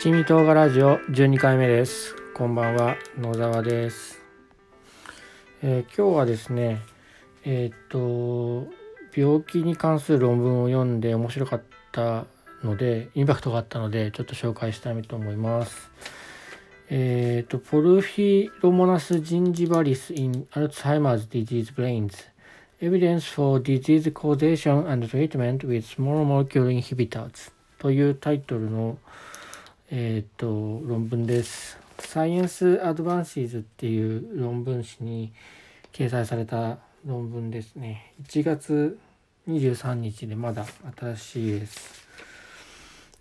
七味唐辛ラジオ12回目です。こんばんは野沢です、えー、今日はですねえー、っと病気に関する論文を読んで面白かったのでインパクトがあったのでちょっと紹介したいと思います。えー、っとポルフィロモナスジンジバリス in Alzheimer's disease brains. Evidence for Disease Causation and Treatment with Small Molecule Inhibitors. というタイトルの、えっ、ー、と論文です。Science Advances っていう論文誌に掲載された論文ですね。1月23日でまだ新しいです。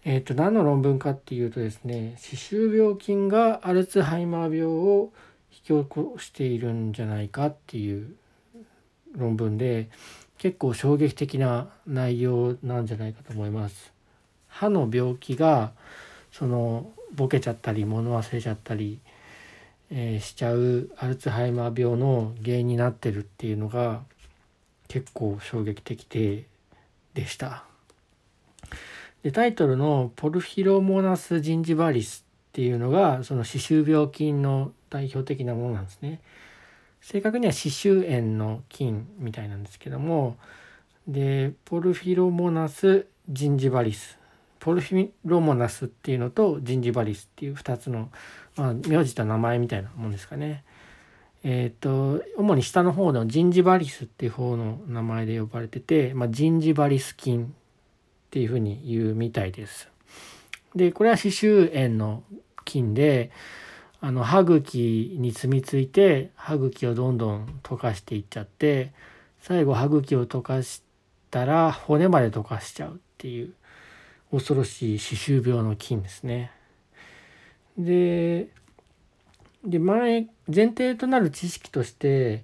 えっ、ー、と何の論文かっていうとですね歯周病菌がアルツハイマー病を引き起こしているんじゃないかっていう論文で結構衝撃的な内容なんじゃないかと思います。歯の病気がそのボケちゃったり物忘れちゃったり、えー、しちゃうアルツハイマー病の原因になってるっていうのが結構衝撃的ででした。でタイトルの「ポルフィロモナス・ジンジバリス」っていうのがその歯周病菌の代表的なものなんですね。正確には歯周炎の菌みたいなんですけどもでポルフィロモナス・ジンジバリスポルフィロモナスっていうのとジンジバリスっていう2つの、まあ、名字と名前みたいなもんですかね。えっ、ー、と主に下の方のジンジバリスっていう方の名前で呼ばれてて、まあ、ジンジバリス菌っていうふうに言うみたいです。でこれは歯周炎の菌であの歯茎に住み着いて歯茎をどんどん溶かしていっちゃって最後歯茎を溶かしたら骨まで溶かしちゃうっていう恐ろしい歯周病の菌ですね。でで前前提となる知識として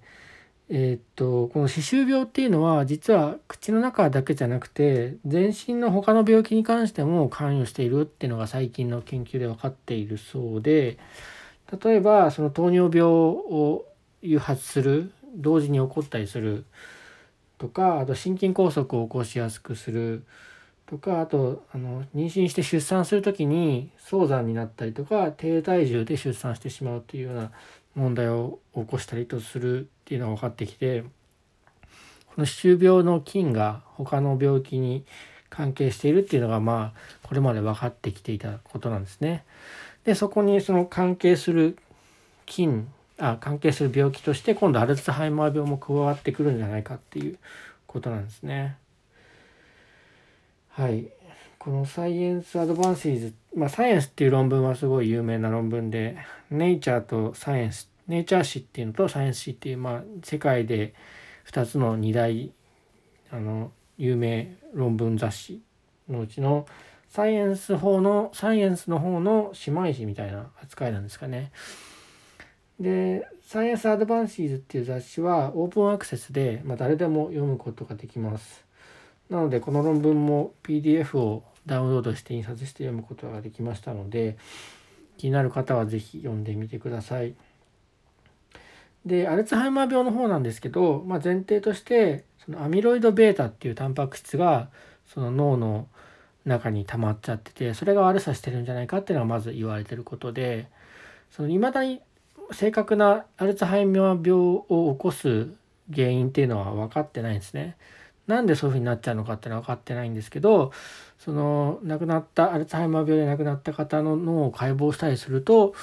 えー、っとこの歯周病っていうのは実は口の中だけじゃなくて全身の他の病気に関しても関与しているっていうのが最近の研究で分かっているそうで例えばその糖尿病を誘発する同時に起こったりするとかあと心筋梗塞を起こしやすくするとかあとあの妊娠して出産する時に早産になったりとか低体重で出産してしまうというような問題を起こしたりとするっていうのが分かってきてこの歯周病の菌が他の病気に関係しているっていうのがまあこれまで分かってきていたことなんですね。でそこにその関係する菌あ関係する病気として今度アルツハイマー病も加わってくるんじゃないかっていうことなんですね。はい。このサイエンス・アドバンシーズ、まあ、サイエンスっていう論文はすごい有名な論文で、ネイチャーとサイエンス、ネイチャー誌っていうのとサイエンス誌っていう、まあ、世界で2つの2大、あの、有名論文雑誌のうちのサイエンス方の、サイエンスの方の姉妹誌みたいな扱いなんですかね。で、サイエンス・アドバンシーズっていう雑誌はオープンアクセスで、まあ、誰でも読むことができます。なのでこの論文も PDF をダウンロードして印刷して読むことができましたので気になる方は是非読んでみてください。でアルツハイマー病の方なんですけど、まあ、前提としてそのアミロイド β っていうタンパク質がその脳の中に溜まっちゃっててそれが悪さしてるんじゃないかっていうのがまず言われてることでその未だに正確なアルツハイマー病を起こす原因っていうのは分かってないんですね。なんでそういうふうになっちゃうのかっていうのは分かってないんですけどその亡くなったアルツハイマー病で亡くなった方の脳を解剖したりすると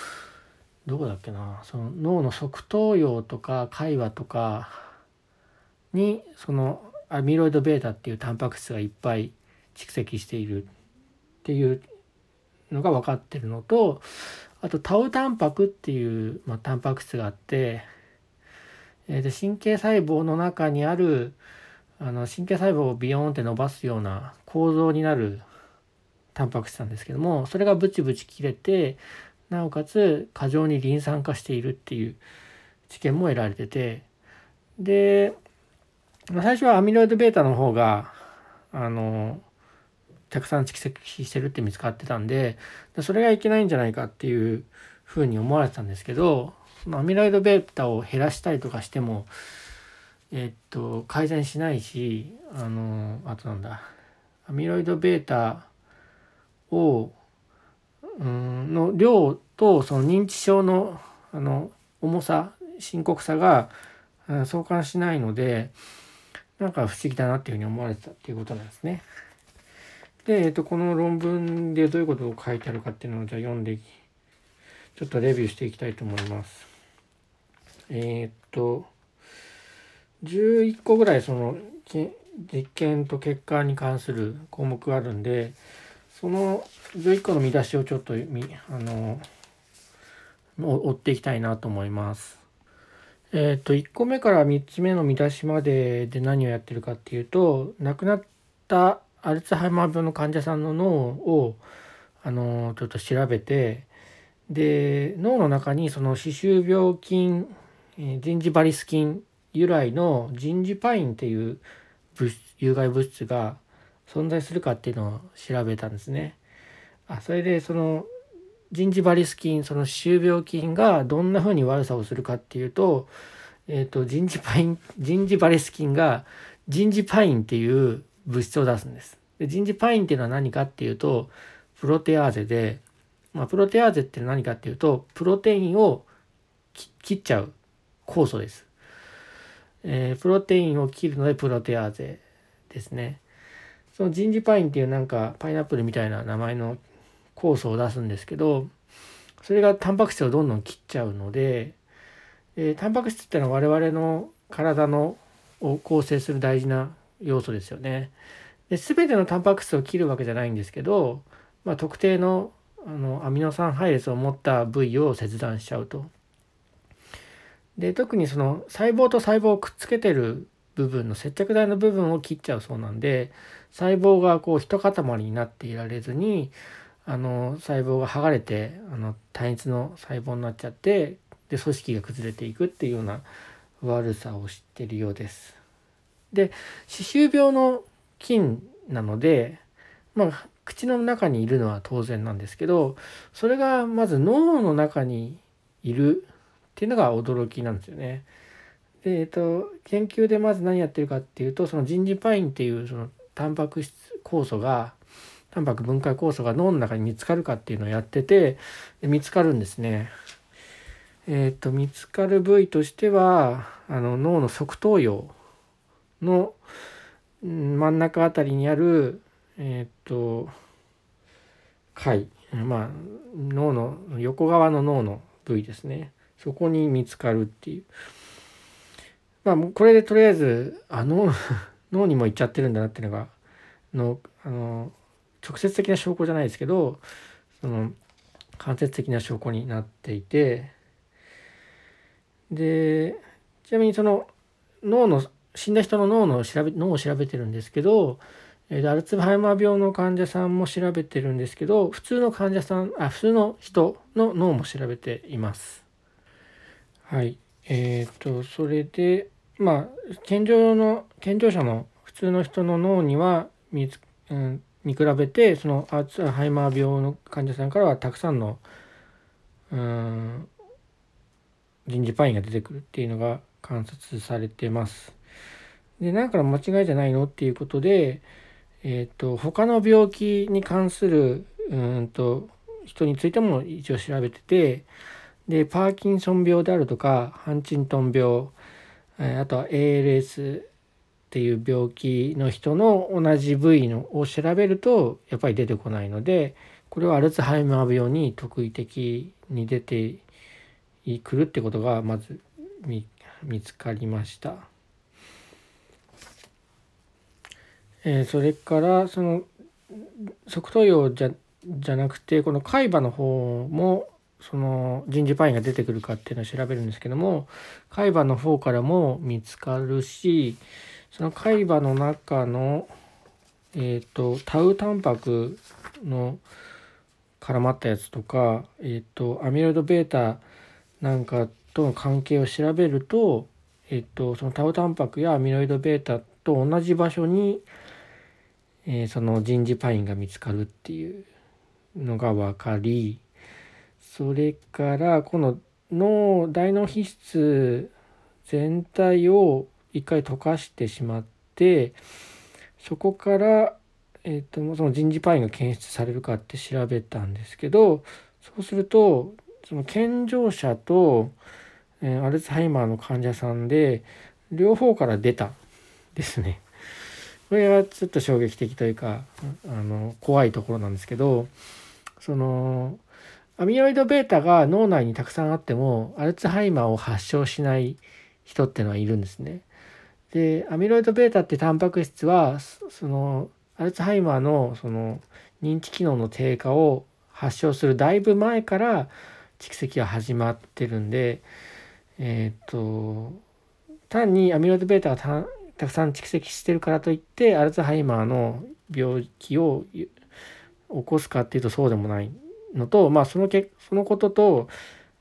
どこだっけなその脳の側頭葉とか海馬とかにそのアミロイド β っていうタンパク質がいっぱい蓄積しているっていうのが分かってるのとあとタウタンパクっていう、まあ、タンパク質があって、えー、と神経細胞の中にあるあの神経細胞をビヨーンって伸ばすような構造になるタンパク質なんですけどもそれがブチブチ切れてなおかつ過剰にリン酸化しているっていう知見も得られててで最初はアミロイド β の方があのたくさん蓄積してるって見つかってたんでそれがいけないんじゃないかっていうふうに思われてたんですけどそのアミロイド β を減らしたりとかしてもえっと改善しないしあのあとなんだアミロイド β をうんの量とその認知症のあの重さ深刻さが相関しないのでなんか不思議だなっていうふうに思われてたっていうことなんですね。で、えっと、この論文でどういうことを書いてあるかっていうのをじゃあ読んでちょっとレビューしていきたいと思います。えー、っと11個ぐらいその実験と結果に関する項目があるんでその11個の見出しをちょっとみあの追っていきたいなと思います。えっ、と1個目から3つ目の見出しまでで何をやってるかっていうと亡くなったアルツハイマー病の患者さんの脳をあのちょっと調べてで脳の中にその歯周病菌ジンジバリス菌由来のジンジパインっていう物有害物質が存在するかっていうのを調べたんですね。あそれでそのジンジバリス菌その歯周病菌がどんな風に悪さをするかっていうと,、えーと、ジンジパインジンジバリス菌がジンジパインっていう物質を出すんです。でジンジパインっていうのは何かっていうとプロテアーゼで、まあ、プロテアーゼって何かっていうとプロテインを切っちゃう酵素です。えー、プロテインを切るのでプロテアーゼですね。そのジンジパインっていうなんかパイナップルみたいな名前の酵素を出すんですけどそれがタンパク質をどんどん切っちゃうので、えー、タンパク質ってのは我々の体のを構成する大事な要素ですよね。で全てのタンパク質を切るわけじゃないんですけど、まあ、特定のあのアミノ酸配列を持った部位を切断しちゃうと。で特にその細胞と細胞をくっつけてる部分の接着剤の部分を切っちゃうそうなんで細胞がこう一塊になっていられずにあの細胞が剥がれてあの単一の細胞になっちゃってで組織が崩れていくっていうような悪さを知ってるようです。で歯周病の菌なのでまあ口の中にいるのは当然なんですけどそれがまず脳の中にいるっていうのが驚きなんですよね。でえっと研究でまず何やってるかっていうとそのジンジパインっていうそのタンパク質酵素がタンパク分解酵素が脳の中に見つかるかっていうのをやってて見つかるんですね。えっ、と見つかる部位としてはあの脳の側頭葉の真ん中あたりにあるえっ、と貝まあ脳の横側の脳の部位ですねそこに見つかるっていうまあこれでとりあえずあの 脳にも行っちゃってるんだなっていうのがのあの直接的な証拠じゃないですけどその間接的な証拠になっていてでちなみにその脳の死んだ人の脳の調べ脳を調べてるんですけど、えアルツハイマー病の患者さんも調べてるんですけど普通の患者さんあ普通の人の脳も調べています。はいえーと、それでまあ健常の健常者の普通の人の脳には見つ、うん、に比べてそのアルツハイマー病の患者さんからはたくさんのうん人事パインが出てくるっていうのが観察されてます。で何から間違いじゃないのっていうことで、えーと、他の病気に関するうんと人についても一応調べててでパーキンソン病であるとかハンチントン病あとは ALS っていう病気の人の同じ部位のを調べるとやっぱり出てこないのでこれはアルツハイマー病に特異的に出てくるってことがまず見つかりました。えー、それからその側頭葉じゃじゃなくてこの海馬の方もその人事パインが出てくるかっていうのを調べるんですけども海馬の方からも見つかるしその海馬の中の、えーと、タウタンパクの絡まったやつとか、えーと、アミロイド β なんかとの関係を調べると,、えーと、そのタウタンパクやアミロイド β と同じ場所に、えー、その人事パインが見つかるっていうのが分かりそれからこの脳大脳皮質全体を一回溶かしてしまってそこからえーと、その人事パインが検出されるかって調べたんですけどそうするとその健常者と、えー、アルツハイマーの患者さんで両方から出たですね。これはちょっと衝撃的というかあの怖いところなんですけどそのアミロイド β が脳内にたくさんあってもアルツハイマーを発症しない人っていうのはいるんですね。でアミロイド β ってタンパク質はそのアルツハイマーのその認知機能の低下を発症するだいぶ前から蓄積が始まってるんでえっ、と単にアミロイド β がたくさん蓄積してるからといってアルツハイマーの病気を起こすかっていうとそうでもない のとまあそのけそのことと、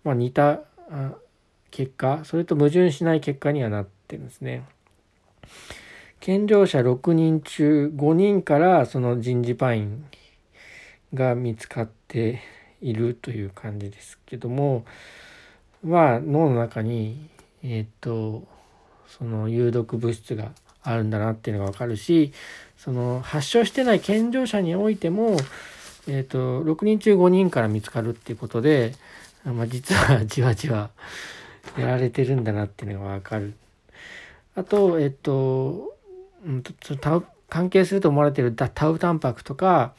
まあ、似た結果それと矛盾しない結果にはなってるんですね。健常者6人中5人からその人事パインが見つかっているという感じですけどもまあ脳の中にえっ、とその有毒物質があるんだなっていうのが分かるしその発症してない健常者においても、えーと、6人中5人から見つかるっていうことで、まあ、実は じわじわやられてるんだなっていうのが分かる。あと、えっ、ー、と、関係すると思われてるタウタンパクとか、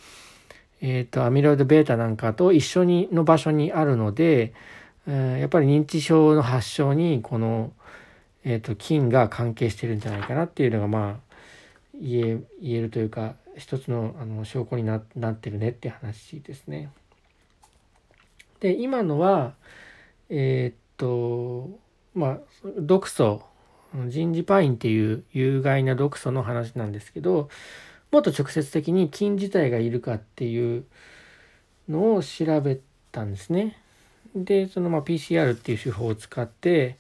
えーと、アミロイド β なんかと一緒にの場所にあるので、やっぱり認知症の発症にこのえーと、菌が関係してるんじゃないかなっていうのがまあ言えるというか一つのあの証拠になってるねって話ですね。で今のはえっ、とまあ毒素人事パインっていう有害な毒素の話なんですけどもっと直接的に菌自体がいるかっていうのを調べたんですね。でそのまあ PCR っていう手法を使って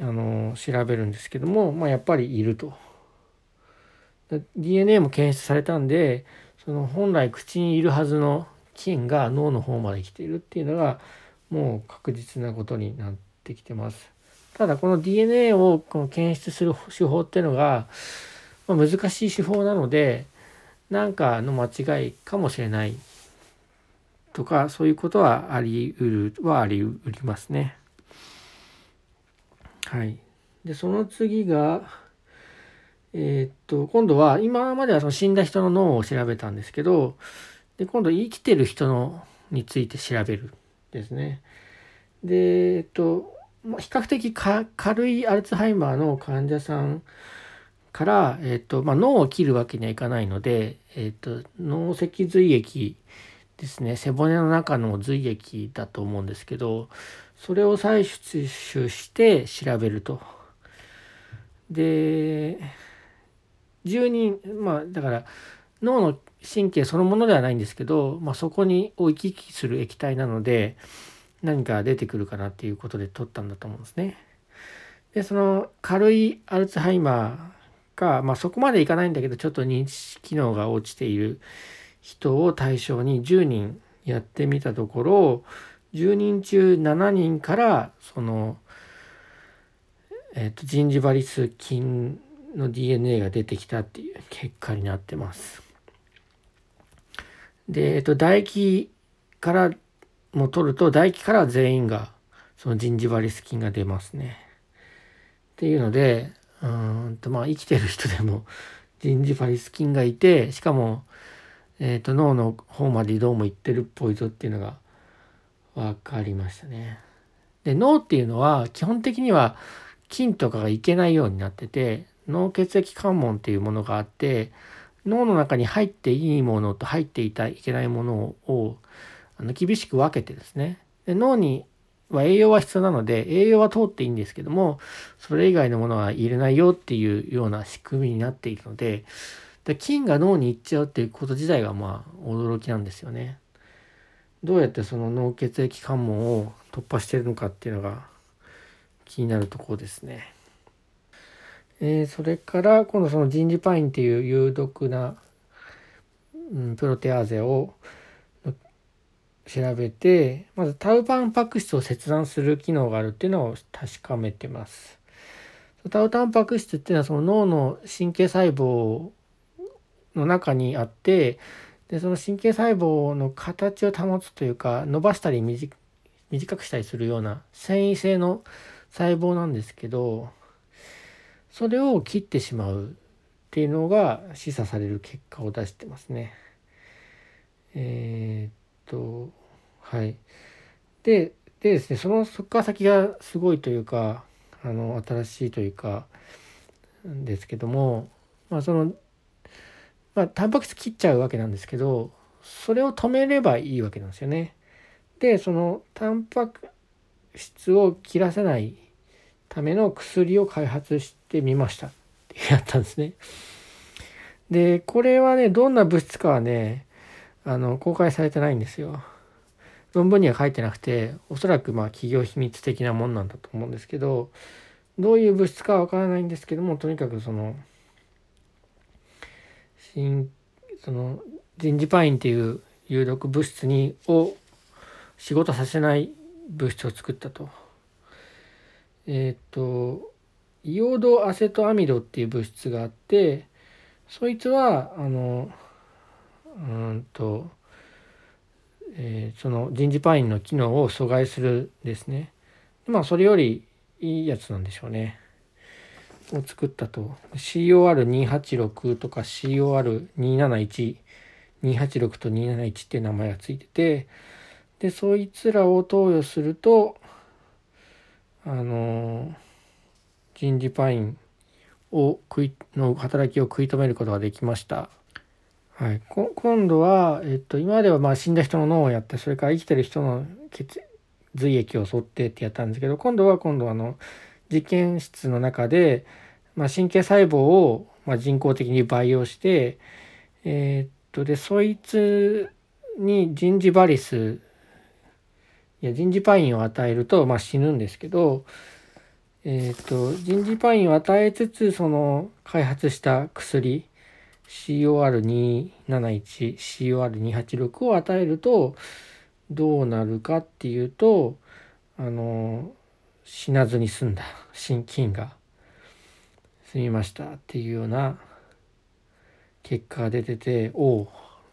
あの調べるんですけども、まあ、やっぱりいると。DNA も検出されたんでその本来口にいるはずの菌が脳の方まで来ているっていうのがもう確実なことになってきてます。ただこの DNA をこの検出する手法っていうのが、ま、難しい手法なので何かの間違いかもしれないとかそういうことはありうるはありうりますね。はい。で、その次が、えー、っと、今度は、今まではその死んだ人の脳を調べたんですけど、で、今度生きてる人のについて調べるですね。で、えっと、比較的軽いアルツハイマーの患者さんから、えっとまあ、脳を切るわけにはいかないので、えっと、脳脊髄液ですね背骨の中の髄液だと思うんですけどそれを採取して調べると。で10人まあだから脳の神経そのものではないんですけど、まあ、そこにを行き来する液体なので何か出てくるかなっていうことで取ったんだと思うんですね。でその軽いアルツハイマーが、まあ、そこまでいかないんだけどちょっと認知機能が落ちている人を対象に10人やってみたところ10人中7人からその、えーと、ジンジバリス菌の DNA が出てきたっていう結果になってます。で、えっ、と、唾液からも取ると唾液から全員がそのジンジバリス菌が出ますね。っていうのでうんとまあ生きてる人でもジンジバリス菌がいてしかもえーと、脳の方までどうも行ってるっぽいぞっていうのが分かりましたね。で脳っていうのは基本的には菌とかがいけないようになってて脳血液関門っていうものがあって脳の中に入っていいものと入っていたいけないものをあの厳しく分けてですねで脳には栄養は必要なので栄養は通っていいんですけどもそれ以外のものは入れないよっていうような仕組みになっているのでで菌が脳に行っちゃうっていうこと自体がまあ驚きなんですよね。どうやってその脳血液関門を突破してるのかっていうのが気になるところですね。えー、それから今度そのジンジパインっていう有毒な、うん、プロテアーゼを調べてまずタウタンパク質を切断する機能があるっていうのを確かめてます。タウタンパク質っていうのはその脳の神経細胞の中にあってでその神経細胞の形を保つというか伸ばしたり短くしたりするような繊維性の細胞なんですけどそれを切ってしまうっていうのが示唆される結果を出してますね。えー、っとはいででですねそのそこから先がすごいというかあの新しいというかですけどもまあそのまあタンパク質切っちゃうわけなんですけどそれを止めればいいわけなんですよね。でそのタンパク質を切らせないための薬を開発してみましたってやったんですね。でこれはねどんな物質かはねあの公開されてないんですよ。論文には書いてなくておそらくまあ企業秘密的なもんなんだと思うんですけどどういう物質かはわからないんですけどもとにかくその新その人事パインっていう有毒物質にを仕事させない物質を作ったと。えっ、とイオドアセトアミドっていう物質があってそいつはあのうんと、えー、その人事パインの機能を阻害するですね。まあそれよりいいやつなんでしょうね。を作ったと。COR286 とか COR271 286と271って名前がついててでそいつらを投与するとあの人事パインを食いの働きを食い止めることができました。はい、今度は、えっと、今まではまあ死んだ人の脳をやってそれから生きてる人の血髄液を沿ってってやったんですけど今度は今度あの実験室の中で、まあ、神経細胞をまあ人工的に培養して、えー、っとでそいつにジンジバリスいやジンジパインを与えると、まあ、死ぬんですけど、えっ、ー、とジンジパインを与えつつその開発した薬 COR271、COR286 を与えるとどうなるかっていうとあの死なずに済んだ。心筋が。済みましたっていうような結果が出てておお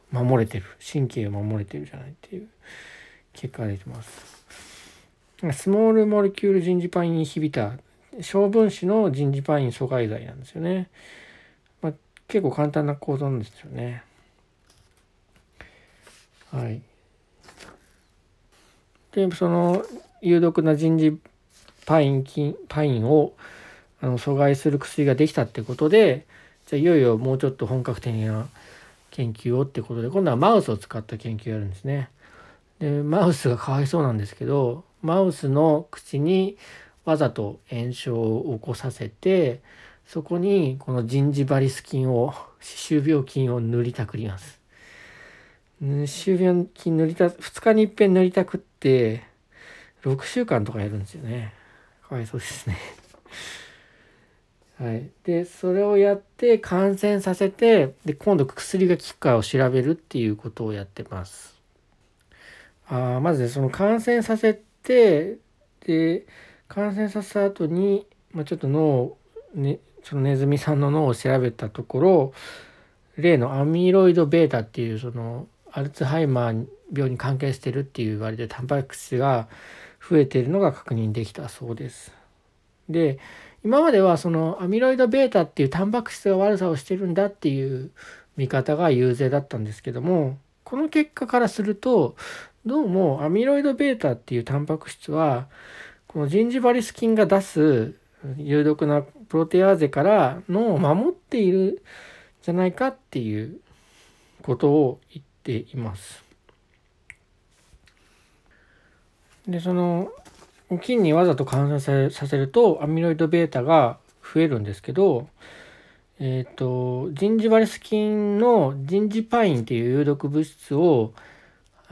守れてる。神経を守れてるじゃないっていう。結果が出てます。スモールモレキュールジンジパインインヒビター小分子のジンジパイン阻害剤なんですよね。まあ、結構簡単な構造なんですよね。はい。でその有毒なジンジパイン菌パインをあの阻害する薬ができたってことでじゃあいよいよもうちょっと本格的な研究をってことで今度はマウスを使った研究をやるんですね。でマウスがかわいそうなんですけどマウスの口にわざと炎症を起こさせてそこにこのジンジバリス菌を 歯周病菌を塗りたくります。歯周病菌塗りた2日にいっぺん塗りたくって6週間とかやるんですよね。かわいそうですね。はい、でそれをやって感染させてで今度薬が効くかを調べるっていうことをやってます。あまずその感染させてで感染させた後に、まあ、ちょっと脳ねそのネズミさんの脳を調べたところ例のアミロイド β っていうそのアルツハイマー病に関係してるっていう言われてタンパク質が増えてるのが確認できたそうです。で今まではそのアミロイド β っていうタンパク質が悪さをしてるんだっていう見方が優勢だったんですけどもこの結果からするとどうもアミロイド β っていうタンパク質はこのジンジバリス菌が出す有毒なプロテアーゼから脳を守っているんじゃないかっていうことを言っています。でその菌にわざと感染させるとアミロイド β が増えるんですけどえっ、ー、とジンジバリス菌のジンジパインっていう有毒物質を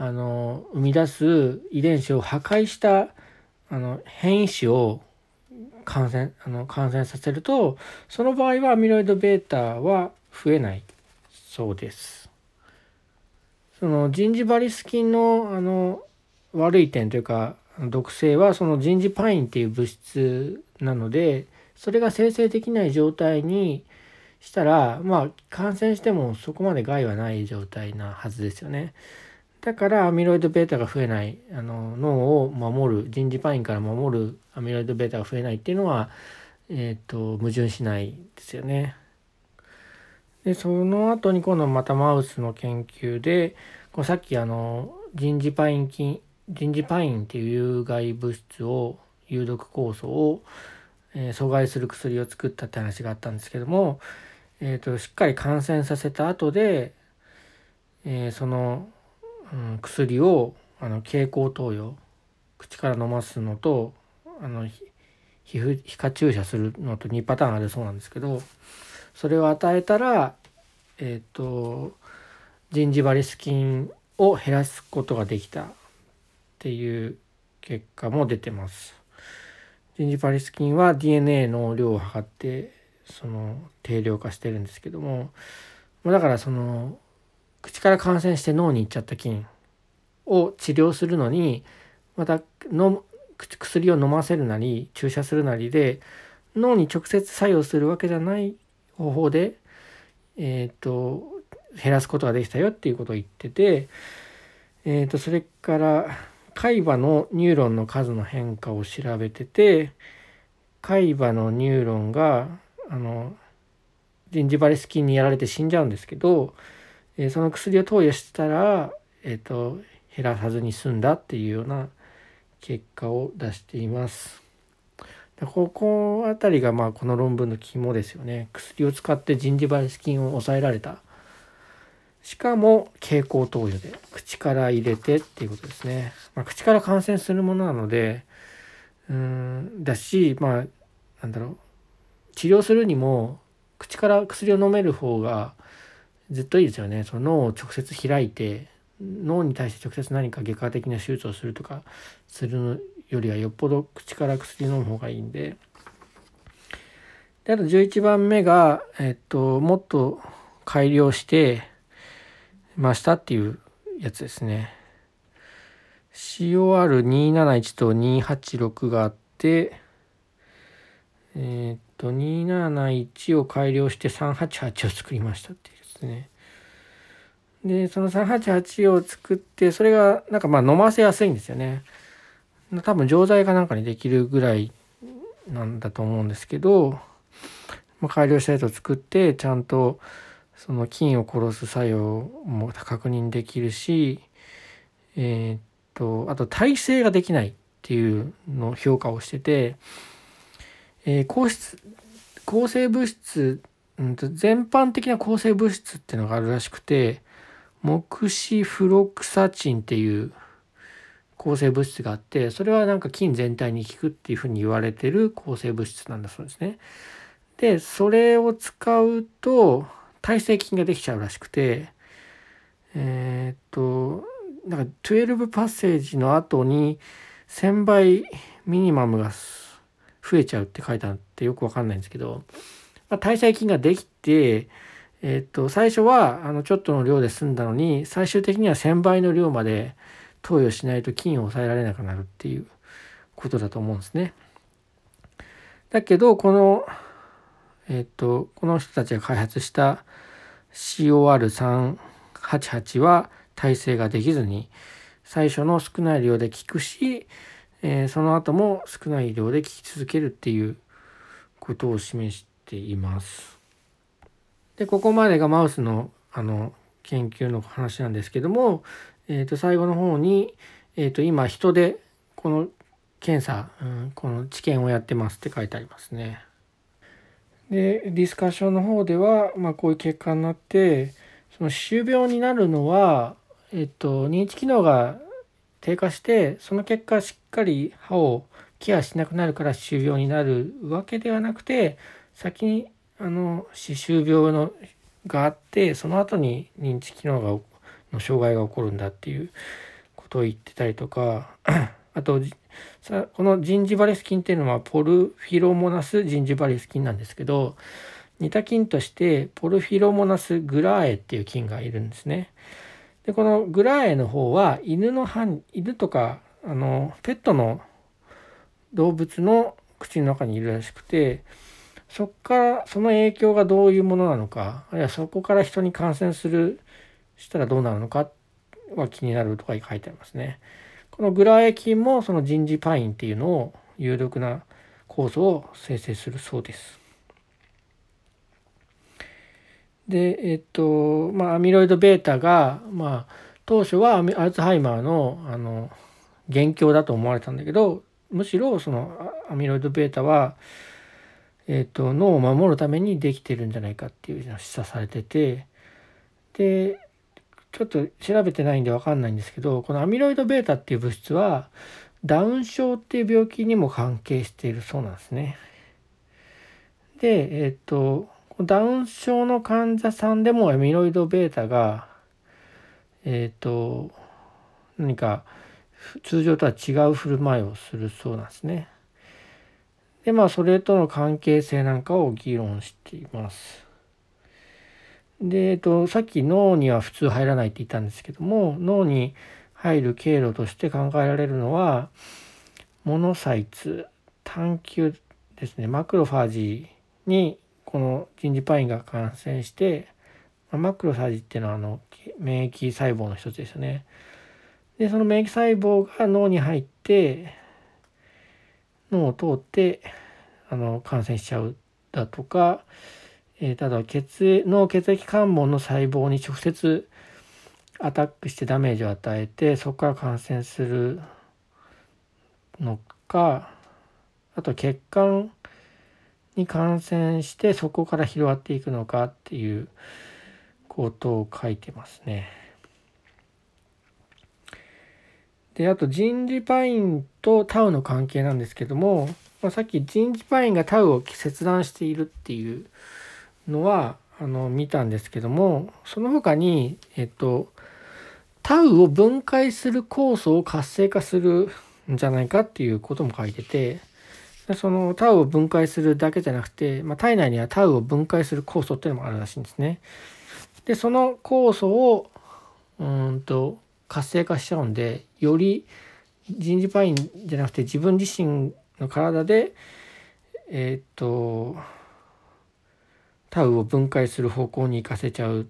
あの生み出す遺伝子を破壊したあの変異種を感染あの感染させるとその場合はアミロイド β は増えないそうです。そのジンジバリス菌のあの悪い点というか毒性はそのジンジパインっていう物質なのでそれが生成できない状態にしたらまあ感染してもそこまで害はない状態なはずですよね。だからアミロイド β が増えないあの脳を守る人事パインから守るアミロイド β が増えないっていうのは、えーと、矛盾しないですよね。でその後に今度またマウスの研究でこうさっきあの人事パイン菌人事パインっていう有害物質を有毒酵素を、えー、阻害する薬を作ったって話があったんですけども、えーと、しっかり感染させた後で、えー、そのうん、薬をあの経口投与口から飲ますのとあの皮膚皮下注射するのと2パターンあるそうなんですけどそれを与えたらえっ、ー、とジンジバリス菌を減らすことができたっていう結果も出てます。ジンジバリス菌は DNA の量を測ってその定量化してるんですけどもだからその口から感染して脳に行っちゃった菌を治療するのにまたの薬を飲ませるなり注射するなりで脳に直接作用するわけじゃない方法で、えーと、減らすことができたよっていうことを言ってて、えーと、それから海馬のニューロンの数の変化を調べてて海馬のニューロンがあのジンジバリス菌にやられて死んじゃうんですけどえー、その薬を投与したら、えーと、減らさずに済んだっていうような結果を出しています。ここあたりがまあこの論文の肝ですよね。薬を使ってジンジバリス菌を抑えられた。しかも経口投与で口から入れてっていうことですね。まあ、口から感染するものなので、うんだし、まあなんだろう治療するにも口から薬を飲める方がずっといいですよね。その脳を直接開いて脳に対して直接何か外科的な手術をするとかするのよりはよっぽど口から薬飲む方がいいんで。であと11番目が、えっと、もっと改良してましたっていうやつですね。COR271 と286があってえっと271を改良して388を作りましたっていう。ですね。でその388を作ってそれがなんかまあ飲ませやすいんですよね。多分錠剤かなんかにできるぐらいなんだと思うんですけど、まあ、改良したやつを作ってちゃんとその菌を殺す作用も確認できるしえー、っとあと耐性ができないっていうの評価をしてて、えー、抗質抗生物質うんと全般的な抗生物質っていうのがあるらしくてモクシフロクサチンっていう抗生物質があってそれはなんか菌全体に効くっていうふうに言われてる抗生物質なんだそうですね。でそれを使うと耐性菌ができちゃうらしくてえー、っとなんか12パッセージの後に1000倍ミニマムが増えちゃうって書いてあってよくわかんないんですけどまあ、耐細菌ができて、えっと、最初はあのちょっとの量で済んだのに最終的には1,000倍の量まで投与しないと菌を抑えられなくなるっていうことだと思うんですね。だけどこの、えっと、この人たちが開発した COR388 は耐性ができずに最初の少ない量で効くし、えー、その後も少ない量で効き続けるっていうことを示しています。でここまでがマウスのあの研究の話なんですけども、えー、と最後の方に、えー、と今人でこの検査、うん、この治験をやってますって書いてありますね。でディスカッションの方では、まあ、こういう結果になってその歯周病になるのは、えっと、認知機能が低下してその結果しっかり歯をケアしなくなるから歯周病になるわけではなくて先にあの歯周病のがあってその後に認知機能がの障害が起こるんだっていうことを言ってたりとか あとさこのジンジバレス菌っていうのはポルフィロモナスジンジバレス菌なんですけど似た菌としてポルフィロモナスグラーエっていう菌がいるんですね。でこのグラーエの方は犬の歯犬とかあのペットの動物の口の中にいるらしくてそこからその影響がどういうものなのかあるいはそこから人に感染するしたらどうなるのかは気になるとか書いてありますね。このグラエキンもそのジンジパインっていうのを有力な酵素を生成するそうです。でえっとまあアミロイド β がまあ当初はアルツハイマーのあの元凶だと思われたんだけどむしろそのアミロイド β は、えーと、脳を守るためにできてるんじゃないかっていうのが示唆されててでちょっと調べてないんで分かんないんですけどこのアミロイド β っていう物質はダウン症っていう病気にも関係しているそうなんですね。でえっ、ー、とダウン症の患者さんでもアミロイド β がえっ、ー、と何か通常とは違う振る舞いをするそうなんですね。でまあそれとの関係性なんかを議論しています。で、えっと、さっき脳には普通入らないって言ったんですけども脳に入る経路として考えられるのはモノサイツ探求ですねマクロファージにこのジンジパインが感染してマクロファージっていうのはあの免疫細胞の一つですよね。でその免疫細胞が脳に入って脳を通ってあの感染しちゃうだとか、えー、ただ血脳血液関門の細胞に直接アタックしてダメージを与えてそこから感染するのかあと血管に感染してそこから広がっていくのかっていうことを書いてますね。であとジンジパインとタウの関係なんですけども、まあ、さっきジンジパインがタウを切断しているっていうのはあの見たんですけどもその他にえっとタウを分解する酵素を活性化するんじゃないかっていうことも書いててそのタウを分解するだけじゃなくて、まあ、体内にはタウを分解する酵素っていうのもあるらしいんですね。でその酵素をうんと活性化しちゃうんでより人事パインじゃなくて自分自身の体でえっ、とタウを分解する方向に行かせちゃう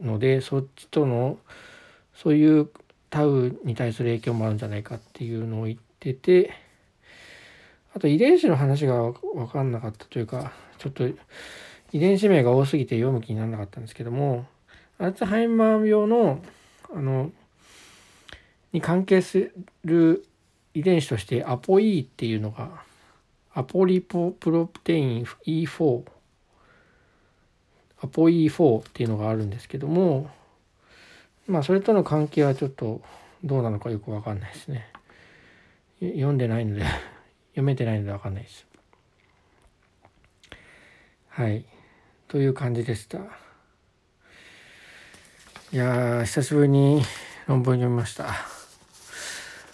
のでそっちとのそういうタウに対する影響もあるんじゃないかっていうのを言っててあと遺伝子の話が分かんなかったというかちょっと遺伝子名が多すぎて読む気にならなかったんですけどもアルツハイマー病のあのに関係する遺伝子としてアポ E っていうのがアポリポプロプテイン E4 アポ E4 っていうのがあるんですけどもまあそれとの関係はちょっとどうなのかよくわかんないですね。読んでないので 読めてないのでわかんないです。はい。という感じでした。いや久しぶりに論文読みました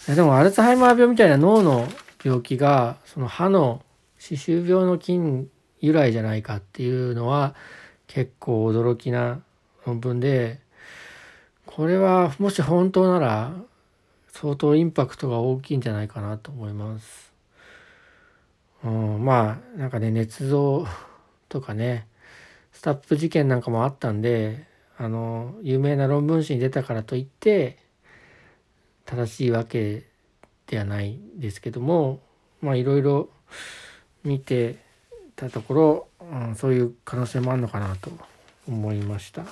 でもアルツハイマー病みたいな脳の病気がその歯の歯周病の菌由来じゃないかっていうのは結構驚きな論文でこれはもし本当なら相当インパクトが大きいんじゃないかなと思います。うん、まあなんかね捏造とかねスタップ事件なんかもあったんであの有名な論文誌に出たからといって正しいわけではないですけどもまあいろいろ見てたところ、うん、そういう可能性もあるのかなと思いました。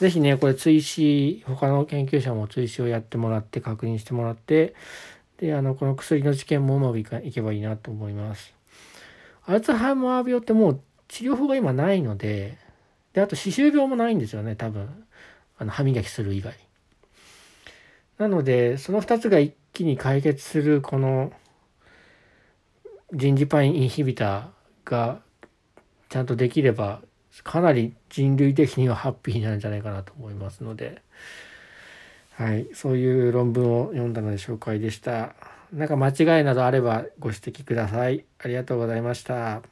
是非ねこれ追試他の研究者も追試をやってもらって確認してもらってであのこの薬の治験もうまくいかいけばいいなと思います。アルツハイマー病ってもう治療法が今ないのでであと歯周病もないんですよね多分あの歯磨きする以外。なのでその2つが一気に解決するこの人事パインインヒビターがちゃんとできればかなり人類的にはハッピーになるんじゃないかなと思いますので、はい、そういう論文を読んだので紹介でした。なんか間違いなどあればご指摘ください。ありがとうございました。